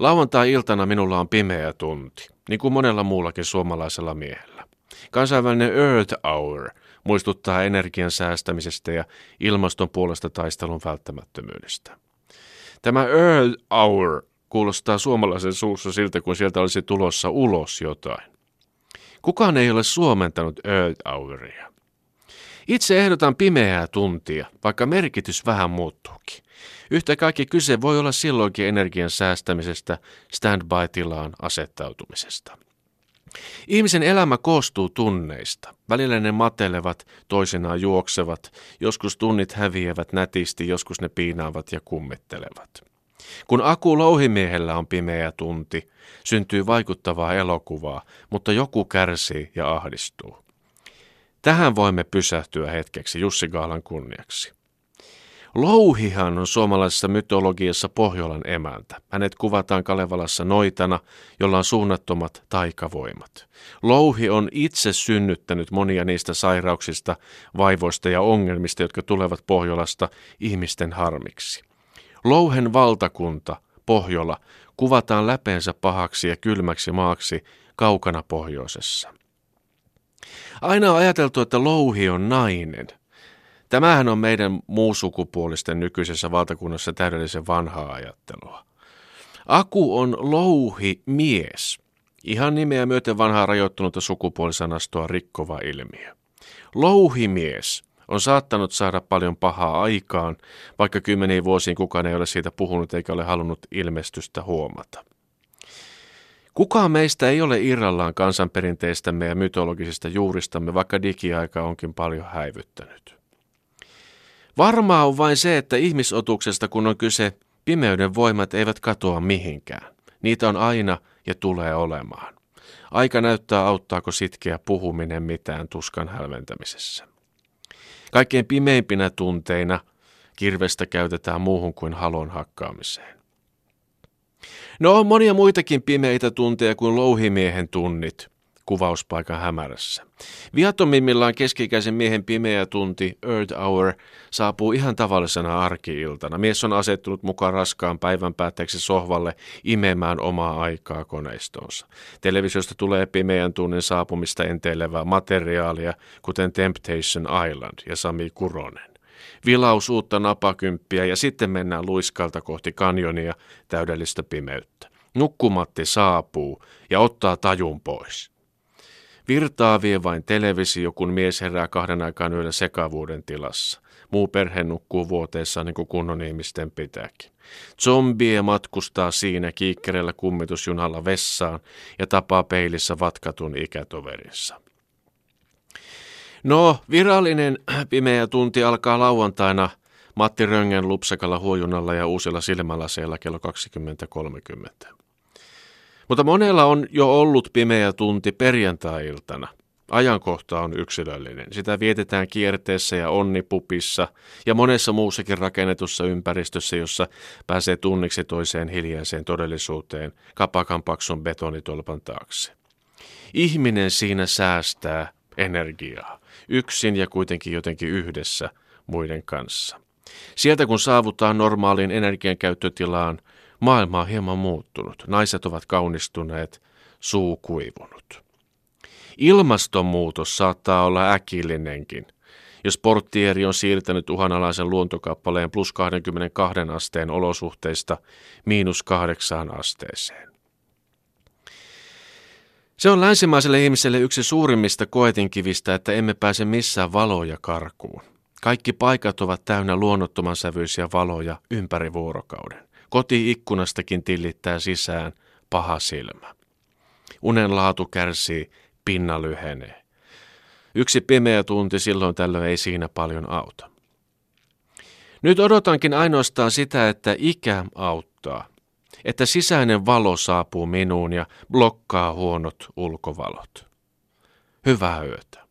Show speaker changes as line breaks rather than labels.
Lauantai-iltana minulla on pimeä tunti, niin kuin monella muullakin suomalaisella miehellä. Kansainvälinen Earth Hour muistuttaa energian säästämisestä ja ilmaston puolesta taistelun välttämättömyydestä. Tämä Earth Hour kuulostaa suomalaisen suussa siltä, kun sieltä olisi tulossa ulos jotain. Kukaan ei ole suomentanut Earth Houria. Itse ehdotan pimeää tuntia, vaikka merkitys vähän muuttuukin. Yhtä kaikki kyse voi olla silloinkin energian säästämisestä, standby-tilaan asettautumisesta. Ihmisen elämä koostuu tunneista. Välillä ne matelevat, toisinaan juoksevat, joskus tunnit häviävät nätisti, joskus ne piinaavat ja kummittelevat. Kun Aku Louhimiehellä on pimeä tunti, syntyy vaikuttavaa elokuvaa, mutta joku kärsii ja ahdistuu. Tähän voimme pysähtyä hetkeksi Jussi Gaalan kunniaksi. Louhihan on suomalaisessa mytologiassa Pohjolan emäntä. Hänet kuvataan Kalevalassa noitana, jolla on suunnattomat taikavoimat. Louhi on itse synnyttänyt monia niistä sairauksista, vaivoista ja ongelmista, jotka tulevat Pohjolasta ihmisten harmiksi. Louhen valtakunta, Pohjola, kuvataan läpeensä pahaksi ja kylmäksi maaksi kaukana pohjoisessa. Aina on ajateltu, että louhi on nainen. Tämähän on meidän muusukupuolisten nykyisessä valtakunnassa täydellisen vanhaa ajattelua. Aku on louhi mies. Ihan nimeä myöten vanhaa rajoittunutta sukupuolisanastoa rikkova ilmiö. Louhimies on saattanut saada paljon pahaa aikaan, vaikka kymmeniin vuosiin kukaan ei ole siitä puhunut eikä ole halunnut ilmestystä huomata. Kukaan meistä ei ole irrallaan kansanperinteistämme ja mytologisista juuristamme, vaikka digiaika onkin paljon häivyttänyt. Varmaa on vain se, että ihmisotuksesta kun on kyse, pimeyden voimat eivät katoa mihinkään. Niitä on aina ja tulee olemaan. Aika näyttää auttaako sitkeä puhuminen mitään tuskan hälventämisessä. Kaikkein pimeimpinä tunteina kirvestä käytetään muuhun kuin halon hakkaamiseen. No on monia muitakin pimeitä tunteja kuin louhimiehen tunnit kuvauspaikan hämärässä. Viatomimmillaan keskikäisen miehen pimeä tunti, Earth Hour, saapuu ihan tavallisena arkiiltana. Mies on asettunut mukaan raskaan päivän päätteeksi sohvalle imemään omaa aikaa koneistonsa. Televisiosta tulee pimeän tunnin saapumista enteilevää materiaalia, kuten Temptation Island ja Sami Kuronen. Vilaus uutta napakymppiä ja sitten mennään luiskalta kohti kanjonia täydellistä pimeyttä. Nukkumatti saapuu ja ottaa tajun pois. Virtaa vie vain televisio, kun mies herää kahden aikaan yöllä sekavuuden tilassa. Muu perhe nukkuu vuoteessa niin kuin kunnon ihmisten pitääkin. Zombie matkustaa siinä kiikkereillä kummitusjunalla vessaan ja tapaa peilissä vatkatun ikätoverinsa. No, virallinen pimeä tunti alkaa lauantaina Matti Röngen lupsakalla huojunalla ja uusilla silmälaseilla kello 20.30. Mutta monella on jo ollut pimeä tunti perjantai-iltana. Ajankohta on yksilöllinen. Sitä vietetään kierteessä ja onnipupissa ja monessa muussakin rakennetussa ympäristössä, jossa pääsee tunniksi toiseen hiljaiseen todellisuuteen kapakan paksun betonitolpan taakse. Ihminen siinä säästää energiaa, yksin ja kuitenkin jotenkin yhdessä muiden kanssa. Sieltä kun saavutaan normaaliin energiankäyttötilaan, Maailma on hieman muuttunut. Naiset ovat kaunistuneet, suu kuivunut. Ilmastonmuutos saattaa olla äkillinenkin. Jos portieri on siirtänyt uhanalaisen luontokappaleen plus 22 asteen olosuhteista miinus kahdeksaan asteeseen. Se on länsimaiselle ihmiselle yksi suurimmista koetinkivistä, että emme pääse missään valoja karkuun. Kaikki paikat ovat täynnä luonnottoman sävyisiä valoja ympäri vuorokauden. Koti-ikkunastakin tillittää sisään paha silmä. Unen laatu kärsii, pinna lyhenee. Yksi pimeä tunti silloin tällöin ei siinä paljon auta. Nyt odotankin ainoastaan sitä, että ikä auttaa, että sisäinen valo saapuu minuun ja blokkaa huonot ulkovalot. Hyvää yötä.